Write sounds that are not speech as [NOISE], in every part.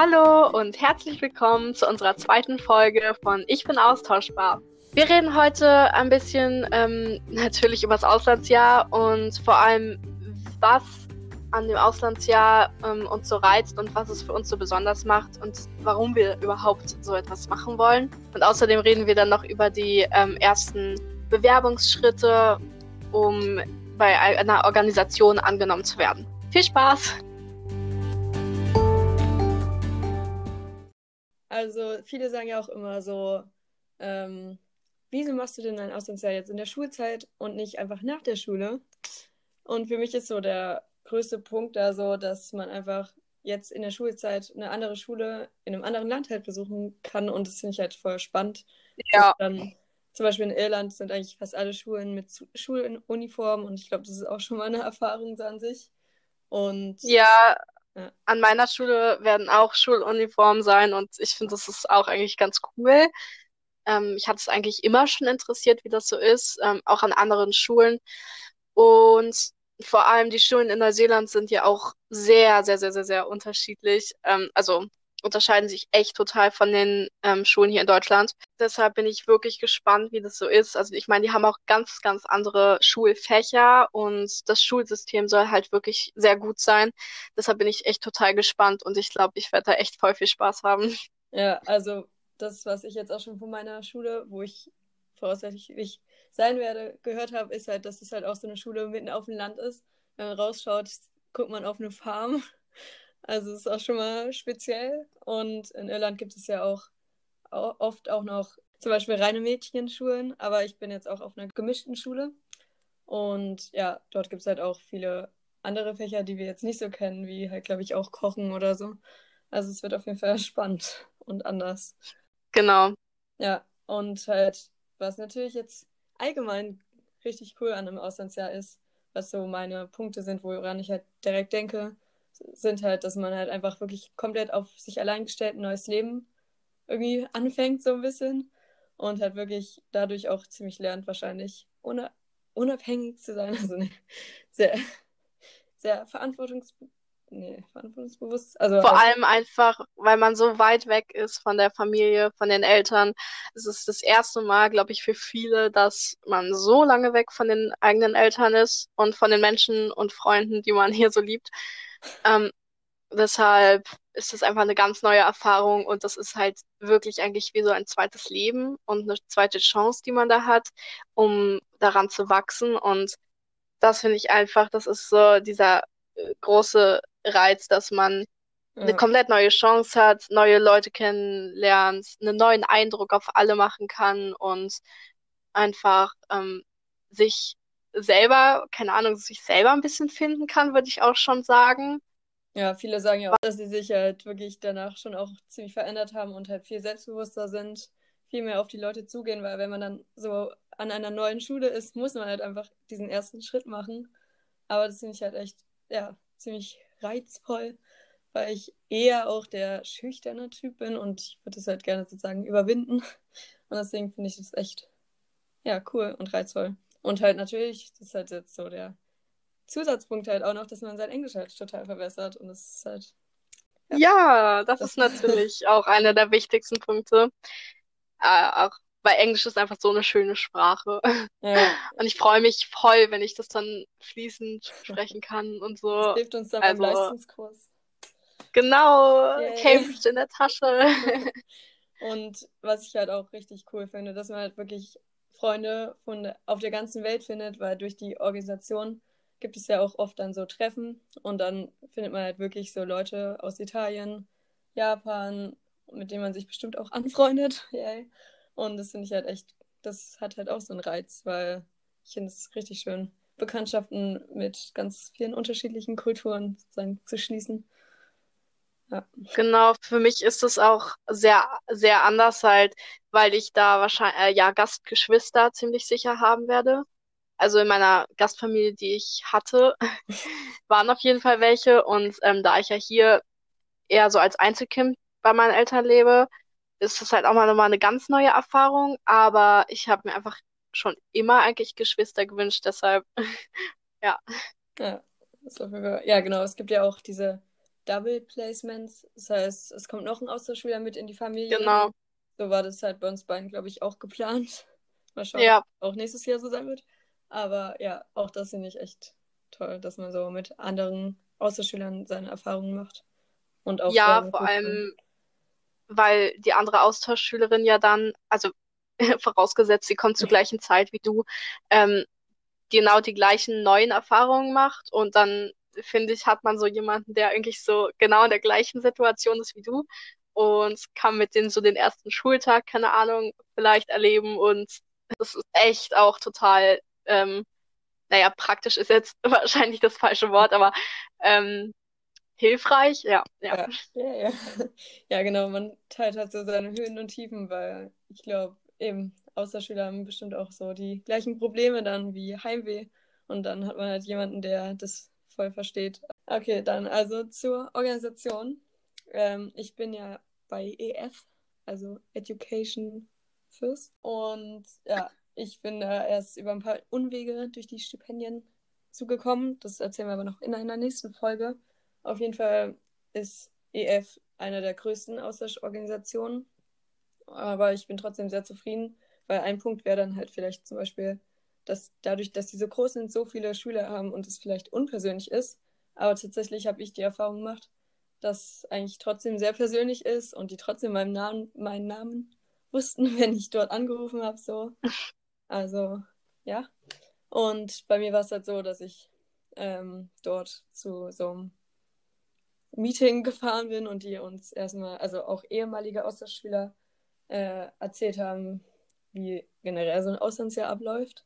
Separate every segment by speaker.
Speaker 1: Hallo und herzlich willkommen zu unserer zweiten Folge von Ich bin austauschbar. Wir reden heute ein bisschen ähm, [LAUGHS] natürlich über das Auslandsjahr und vor allem, was an dem Auslandsjahr ähm, uns so reizt und was es für uns so besonders macht und warum wir überhaupt so etwas machen wollen. Und außerdem reden wir dann noch über die ähm, ersten Bewerbungsschritte, um bei einer Organisation angenommen zu werden. Viel Spaß!
Speaker 2: Also viele sagen ja auch immer so, ähm, wieso machst du denn dein Auslandsjahr jetzt in der Schulzeit und nicht einfach nach der Schule? Und für mich ist so der größte Punkt da so, dass man einfach jetzt in der Schulzeit eine andere Schule in einem anderen Land halt besuchen kann und das finde ich halt voll spannend.
Speaker 1: Ja.
Speaker 2: Dann, zum Beispiel in Irland sind eigentlich fast alle Schulen mit Schuluniform und ich glaube, das ist auch schon mal eine [LAUGHS] Erfahrung so an sich. Und
Speaker 1: ja, ja, an meiner Schule werden auch Schuluniformen sein und ich finde, das ist auch eigentlich ganz cool. Ähm, ich hatte es eigentlich immer schon interessiert, wie das so ist, ähm, auch an anderen Schulen. Und vor allem die Schulen in Neuseeland sind ja auch sehr, sehr, sehr, sehr, sehr unterschiedlich. Ähm, also unterscheiden sich echt total von den ähm, Schulen hier in Deutschland. Deshalb bin ich wirklich gespannt, wie das so ist. Also ich meine, die haben auch ganz, ganz andere Schulfächer und das Schulsystem soll halt wirklich sehr gut sein. Deshalb bin ich echt total gespannt und ich glaube, ich werde da echt voll viel Spaß haben.
Speaker 2: Ja, also das, was ich jetzt auch schon von meiner Schule, wo ich voraussichtlich sein werde, gehört habe, ist halt, dass es halt auch so eine Schule mitten auf dem Land ist. Wenn man rausschaut, guckt man auf eine Farm. Also es ist auch schon mal speziell. Und in Irland gibt es ja auch, auch oft auch noch zum Beispiel reine Mädchenschulen, aber ich bin jetzt auch auf einer gemischten Schule. Und ja, dort gibt es halt auch viele andere Fächer, die wir jetzt nicht so kennen, wie halt, glaube ich, auch Kochen oder so. Also es wird auf jeden Fall spannend und anders.
Speaker 1: Genau.
Speaker 2: Ja, und halt, was natürlich jetzt allgemein richtig cool an einem Auslandsjahr ist, was so meine Punkte sind, woran ich halt direkt denke, sind halt, dass man halt einfach wirklich komplett auf sich allein gestellt ein neues Leben irgendwie anfängt, so ein bisschen. Und halt wirklich dadurch auch ziemlich lernt, wahrscheinlich ohne, unabhängig zu sein. [LAUGHS] Also ne, sehr, sehr verantwortungsbewusst nee, verantwortungsbewusst. Also,
Speaker 1: Vor allem einfach, weil man so weit weg ist von der Familie, von den Eltern. Es ist das erste Mal, glaube ich, für viele, dass man so lange weg von den eigenen Eltern ist und von den Menschen und Freunden, die man hier so liebt. Ähm, deshalb ist das einfach eine ganz neue Erfahrung und das ist halt wirklich eigentlich wie so ein zweites Leben und eine zweite Chance, die man da hat, um daran zu wachsen. Und das finde ich einfach, das ist so dieser äh, große Reiz, dass man eine komplett neue Chance hat, neue Leute kennenlernt, einen neuen Eindruck auf alle machen kann und einfach ähm, sich selber, keine Ahnung, sich selber ein bisschen finden kann, würde ich auch schon sagen.
Speaker 2: Ja, viele sagen ja auch, dass sie sich halt wirklich danach schon auch ziemlich verändert haben und halt viel selbstbewusster sind, viel mehr auf die Leute zugehen, weil wenn man dann so an einer neuen Schule ist, muss man halt einfach diesen ersten Schritt machen. Aber das finde ich halt echt, ja, ziemlich reizvoll, weil ich eher auch der schüchterne Typ bin und ich würde es halt gerne sozusagen überwinden. Und deswegen finde ich das echt, ja, cool und reizvoll. Und halt natürlich, das ist halt jetzt so der Zusatzpunkt halt auch noch, dass man sein Englisch halt total verbessert. Und das ist halt.
Speaker 1: Ja, ja das, das, ist natürlich [LAUGHS] auch einer der wichtigsten Punkte. Äh, auch weil Englisch ist einfach so eine schöne Sprache. [LAUGHS] Ja. Und ich freue mich voll, wenn ich das dann fließend sprechen kann und so. Das
Speaker 2: hilft uns dann also, beim Leistungskurs.
Speaker 1: Genau, yeah. Cambridge in der Tasche. [LAUGHS]
Speaker 2: Und was ich halt auch richtig cool finde, dass man halt wirklich Freunde von auf der ganzen Welt findet, weil durch die Organisation gibt es ja auch oft dann so Treffen und dann findet man halt wirklich so Leute aus Italien, Japan, mit denen man sich bestimmt auch [LAUGHS] anfreundet. Yay. Und das finde ich halt echt, das hat halt auch so einen Reiz, weil ich finde es richtig schön, Bekanntschaften mit ganz vielen unterschiedlichen Kulturen zu schließen.
Speaker 1: Ja. Genau, für mich ist es auch sehr, sehr anders halt, weil ich da wahrscheinlich, äh, ja, Gastgeschwister ziemlich sicher haben werde. Also in meiner Gastfamilie, die ich hatte, [LAUGHS] waren auf jeden Fall welche. Und ähm, da ich ja hier eher so als Einzelkind bei meinen Eltern lebe, ist das halt auch mal nochmal eine ganz neue Erfahrung, aber ich habe mir einfach schon immer eigentlich Geschwister gewünscht, deshalb, [LAUGHS] ja.
Speaker 2: Ja, ja, genau. Es gibt ja auch diese Double Placements. Das heißt, es kommt noch ein Austauschschüler mit in die Familie.
Speaker 1: Genau.
Speaker 2: So war das halt bei uns beiden, glaube ich, auch geplant. [LAUGHS] Mal schauen,
Speaker 1: Ja.
Speaker 2: ob auch nächstes Jahr so sein wird. Aber ja, auch das finde ich echt toll, dass man so mit anderen Austauschschülern seine Erfahrungen macht. Und auch
Speaker 1: Ja, vor allem, weil die andere Austauschschülerin ja dann, also [LAUGHS] vorausgesetzt, sie kommt zur gleichen Zeit wie du, ähm, genau die gleichen neuen Erfahrungen macht und dann finde ich, hat man so jemanden, der eigentlich so genau in der gleichen Situation ist wie du und kann mit denen so den ersten Schultag, keine Ahnung, vielleicht erleben und das ist echt auch total, ähm, naja, praktisch ist jetzt [LAUGHS] wahrscheinlich das falsche Wort, aber ähm, hilfreich, ja, ja.
Speaker 2: Ja, ja, ja. Genau, man teilt halt so seine Höhen und Tiefen, weil ich glaube, eben Austauschschüler haben bestimmt auch so die gleichen Probleme dann wie Heimweh. Und dann hat man halt jemanden, der das voll versteht. Okay, dann also zur Organisation. Ähm, ich bin ja bei EF, also Education First. Und ja, ich bin da erst über ein paar Unwege durch die Stipendien zugekommen. Das erzählen wir aber noch in einer nächsten Folge. Auf jeden Fall ist EF eine der größten Austauschorganisationen. Aber ich bin trotzdem sehr zufrieden, weil ein Punkt wäre dann halt vielleicht zum Beispiel, dass dadurch, dass die so groß sind, so viele Schüler haben und es vielleicht unpersönlich ist. Aber tatsächlich habe ich die Erfahrung gemacht, dass eigentlich trotzdem sehr persönlich ist und die trotzdem meinen Namen, meinen Namen wussten, [LAUGHS] wenn ich dort angerufen habe. So. Also, ja. Und bei mir war es halt so, dass ich ähm, dort zu so einem Meeting gefahren bin und die uns erstmal, also auch ehemalige Austauschschüler, äh, erzählt haben, wie generell so ein Auslandsjahr abläuft.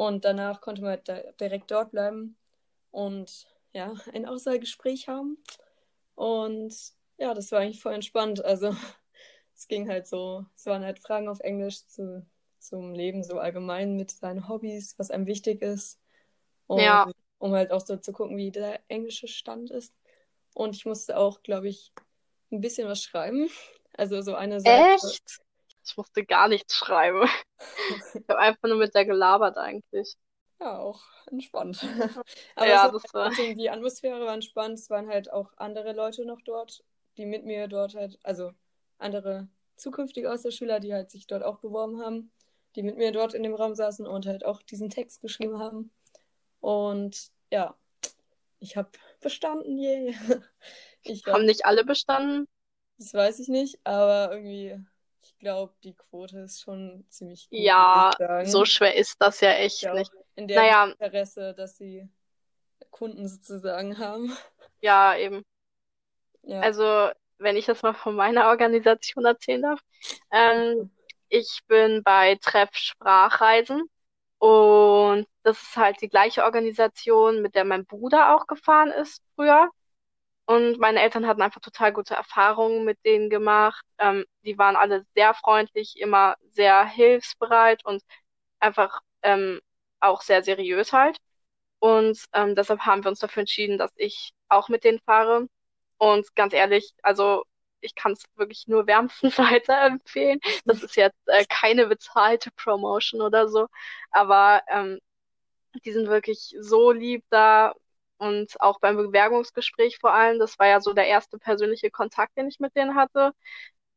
Speaker 2: Und danach konnte man halt direkt dort bleiben und ja, ein Auswahlgespräch haben. Und ja, das war eigentlich voll entspannt. Also [LAUGHS] es ging halt so, es waren halt Fragen auf Englisch zu, zum Leben so allgemein mit seinen Hobbys, was einem wichtig ist. Und
Speaker 1: Ja.
Speaker 2: um halt auch so zu gucken, wie der englische Stand ist. Und ich musste auch, glaube ich, ein bisschen was schreiben. [LAUGHS] Also so eine Seite.
Speaker 1: Echt? Ich musste gar nichts schreiben. Ich habe einfach nur mit der gelabert eigentlich.
Speaker 2: Ja, auch entspannt. [LAUGHS] Aber
Speaker 1: Ja, das war.
Speaker 2: trotzdem, die Atmosphäre war entspannt. Es waren halt auch andere Leute noch dort, die mit mir dort halt, also andere zukünftige Austauschschüler, die halt sich dort auch beworben haben, die mit mir dort in dem Raum saßen und halt auch diesen Text geschrieben haben. Und ja, ich habe bestanden, yay. [LAUGHS] Ich
Speaker 1: Haben nicht alle bestanden?
Speaker 2: das weiß ich nicht, aber irgendwie, glaube, die Quote ist schon ziemlich gut,
Speaker 1: Ja, so schwer ist das ja echt
Speaker 2: ja
Speaker 1: nicht.
Speaker 2: in deren
Speaker 1: Naja,
Speaker 2: Interesse, dass sie Kunden sozusagen haben.
Speaker 1: ja, eben.
Speaker 2: Ja.
Speaker 1: Also, wenn ich das mal von meiner Organisation erzählen darf. Ähm, ich bin bei Treff Sprachreisen und das ist halt die gleiche Organisation, mit der mein Bruder auch gefahren ist früher. Und meine Eltern hatten einfach total gute Erfahrungen mit denen gemacht. Ähm, die waren alle sehr freundlich, immer sehr hilfsbereit und einfach ähm, auch sehr seriös halt. Und ähm, deshalb haben wir uns dafür entschieden, dass ich auch mit denen fahre. Und ganz ehrlich, also ich kann es wirklich nur wärmstens [LAUGHS] weiterempfehlen. Das ist jetzt äh, keine bezahlte Promotion oder so, aber ähm, die sind wirklich so lieb da und auch beim Bewerbungsgespräch vor allem, das war ja so der erste persönliche Kontakt, den ich mit denen hatte,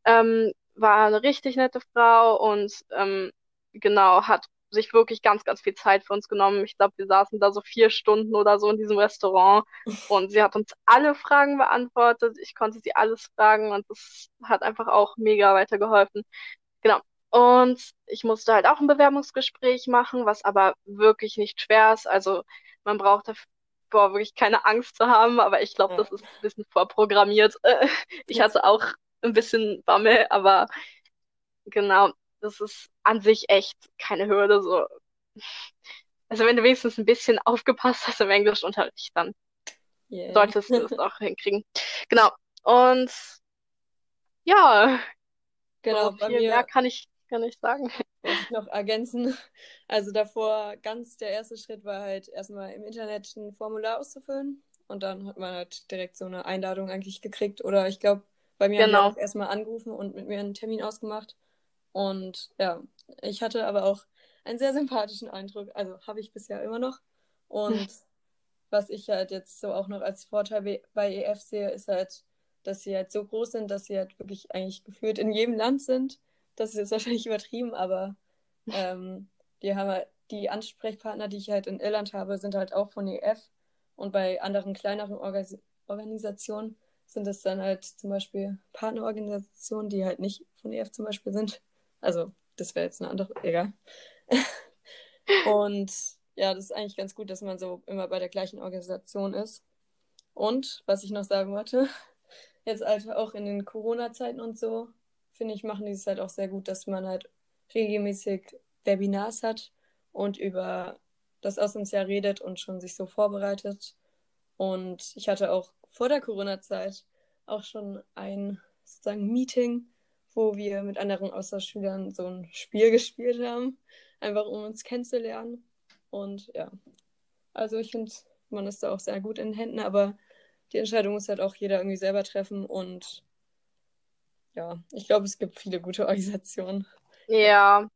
Speaker 1: ähm, war eine richtig nette Frau und ähm, genau, hat sich wirklich ganz, ganz viel Zeit für uns genommen. Ich glaube, wir saßen da so vier Stunden oder so in diesem Restaurant [LAUGHS] und sie hat uns alle Fragen beantwortet. Ich konnte sie alles fragen und das hat einfach auch mega weitergeholfen. Genau. Und ich musste halt auch ein Bewerbungsgespräch machen, was aber wirklich nicht schwer ist. Also man braucht davor wirklich keine Angst zu haben, aber ich glaube,
Speaker 2: Ja.
Speaker 1: das ist ein bisschen vorprogrammiert. [LAUGHS] Ich hatte auch ein bisschen Bammel, aber genau, das ist an sich echt keine Hürde. So. Also wenn du wenigstens ein bisschen aufgepasst hast im Englischunterricht, dann
Speaker 2: Yay.
Speaker 1: solltest du es [LAUGHS] auch hinkriegen. Genau. Und ja,
Speaker 2: Genau,
Speaker 1: so viel
Speaker 2: mir
Speaker 1: mehr kann ich gar nicht sagen.
Speaker 2: wollte ich noch ergänzen. Also davor ganz der erste Schritt war halt erstmal im Internet ein Formular auszufüllen und dann hat man halt direkt so eine Einladung eigentlich gekriegt oder ich glaube, bei mir haben die
Speaker 1: Genau.
Speaker 2: auch erstmal angerufen und mit mir einen Termin ausgemacht und ja, ich hatte aber auch einen sehr sympathischen Eindruck, also habe ich bisher immer noch und [LAUGHS] was ich halt jetzt so auch noch als Vorteil bei EF sehe, ist halt, dass sie halt so groß sind, dass sie halt wirklich eigentlich gefühlt in jedem Land sind. Das ist jetzt wahrscheinlich [LAUGHS] übertrieben, aber ähm, die haben halt, die Ansprechpartner, die ich halt in Irland habe, sind halt auch von EF. Und bei anderen kleineren Orgas Organisationen sind es dann halt zum Beispiel Partnerorganisationen, die halt nicht von EF zum Beispiel sind. Also, das wäre jetzt eine andere, egal. [LAUGHS] Und ja, das ist eigentlich ganz gut, dass man so immer bei der gleichen Organisation ist. Und was ich noch sagen wollte, [LAUGHS] jetzt halt auch in den Corona-Zeiten und so, finde ich, machen die es halt auch sehr gut, dass man halt regelmäßig Webinars hat und über das Auslandsjahr redet und schon sich so vorbereitet. Und ich hatte auch vor der Corona-Zeit auch schon ein sozusagen Meeting, wo wir mit anderen Austauschschülern so ein Spiel [LAUGHS] gespielt haben, einfach um uns kennenzulernen. Und ja, also ich finde, man ist da auch sehr gut in den Händen, aber die Entscheidung muss halt auch jeder irgendwie selber treffen und ja, ich glaube, es gibt viele gute Organisationen.
Speaker 1: Ja.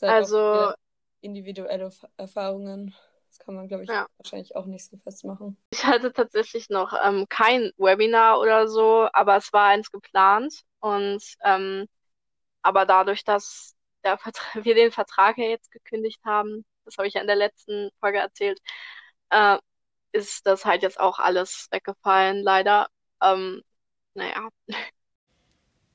Speaker 2: Halt
Speaker 1: also
Speaker 2: individuelle Erfahrungen. Das kann man, glaube ich, ja. wahrscheinlich auch nicht so festmachen.
Speaker 1: Ich hatte tatsächlich noch ähm, kein Webinar oder so, aber es war eins geplant. Und ähm, aber dadurch, dass [LAUGHS] wir den Vertrag ja jetzt gekündigt haben, das habe ich ja in der letzten Folge erzählt, äh, ist das halt jetzt auch alles weggefallen, leider. Ähm, naja.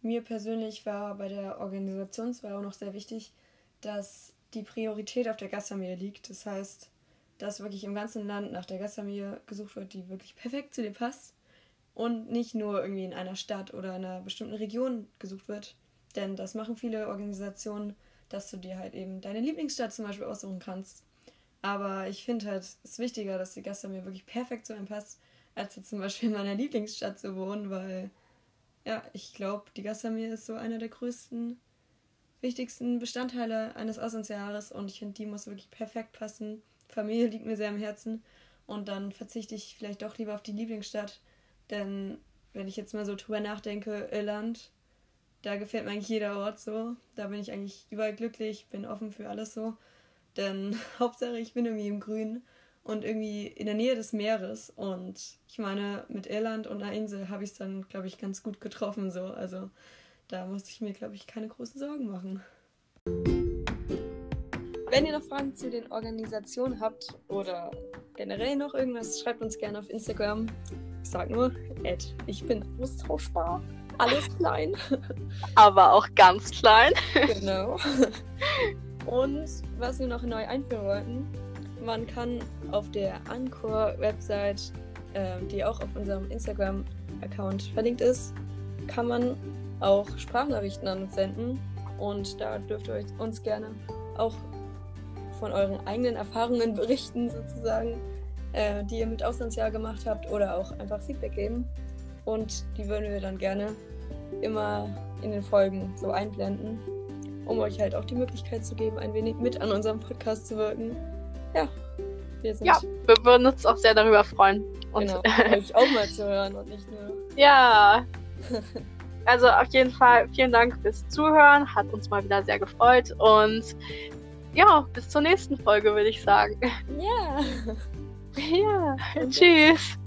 Speaker 2: Mir persönlich war bei der Organisationswahl auch noch sehr wichtig, dass die Priorität auf der Gastfamilie liegt. Das heißt, dass wirklich im ganzen Land nach der Gastfamilie gesucht wird, die wirklich perfekt zu dir passt und nicht nur irgendwie in einer Stadt oder in einer bestimmten Region gesucht wird. Denn das machen viele Organisationen, dass du dir halt eben deine Lieblingsstadt zum Beispiel aussuchen kannst. Aber ich finde halt, es ist wichtiger, dass die Gastfamilie wirklich perfekt zu einem passt, als jetzt zum Beispiel in meiner Lieblingsstadt zu wohnen, weil ja, ich glaube, die Gastfamilie ist so einer der größten, wichtigsten Bestandteile eines Auslandsjahres und ich finde, die muss wirklich perfekt passen. Familie liegt mir sehr am Herzen und dann verzichte ich vielleicht doch lieber auf die Lieblingsstadt, denn wenn ich jetzt mal so drüber nachdenke, Irland, da gefällt mir eigentlich jeder Ort so. Da bin ich eigentlich überall glücklich, bin offen für alles so. Denn [LAUGHS] Hauptsache, ich bin irgendwie im Grün und irgendwie in der Nähe des Meeres. Und ich meine, mit Irland und einer Insel habe ich es dann, glaube ich, ganz gut getroffen. So. Also da musste ich mir, glaube ich, keine großen Sorgen machen. Wenn ihr noch Fragen zu den Organisationen habt oder generell noch irgendwas, schreibt uns gerne auf Instagram. Ich sag nur, Ed, ich bin austauschbar. Alles klein. [LAUGHS]
Speaker 1: Aber auch ganz klein.
Speaker 2: Genau. Und was wir noch neu einführen wollten, man kann auf der Anchor-Website, äh, die auch auf unserem Instagram-Account verlinkt ist, kann man auch Sprachnachrichten an uns senden. Und da dürft ihr uns gerne auch von euren eigenen Erfahrungen [LAUGHS] berichten, sozusagen, äh, die ihr mit Auslandsjahr gemacht habt oder auch einfach Feedback geben. Und die würden wir dann gerne immer in den Folgen so einblenden, um euch halt auch die Möglichkeit zu geben, ein wenig mit an unserem Podcast zu wirken. Ja,
Speaker 1: wir sind. Ja, wir würden uns auch sehr darüber freuen.
Speaker 2: Und genau, [LAUGHS] euch auch mal zu hören und nicht nur.
Speaker 1: Ja. [LAUGHS] Also auf jeden Fall vielen Dank fürs Zuhören. Hat uns mal wieder sehr gefreut. Und ja, bis zur nächsten Folge, würde ich sagen.
Speaker 2: Ja. [LAUGHS]
Speaker 1: Ja. Tschüss.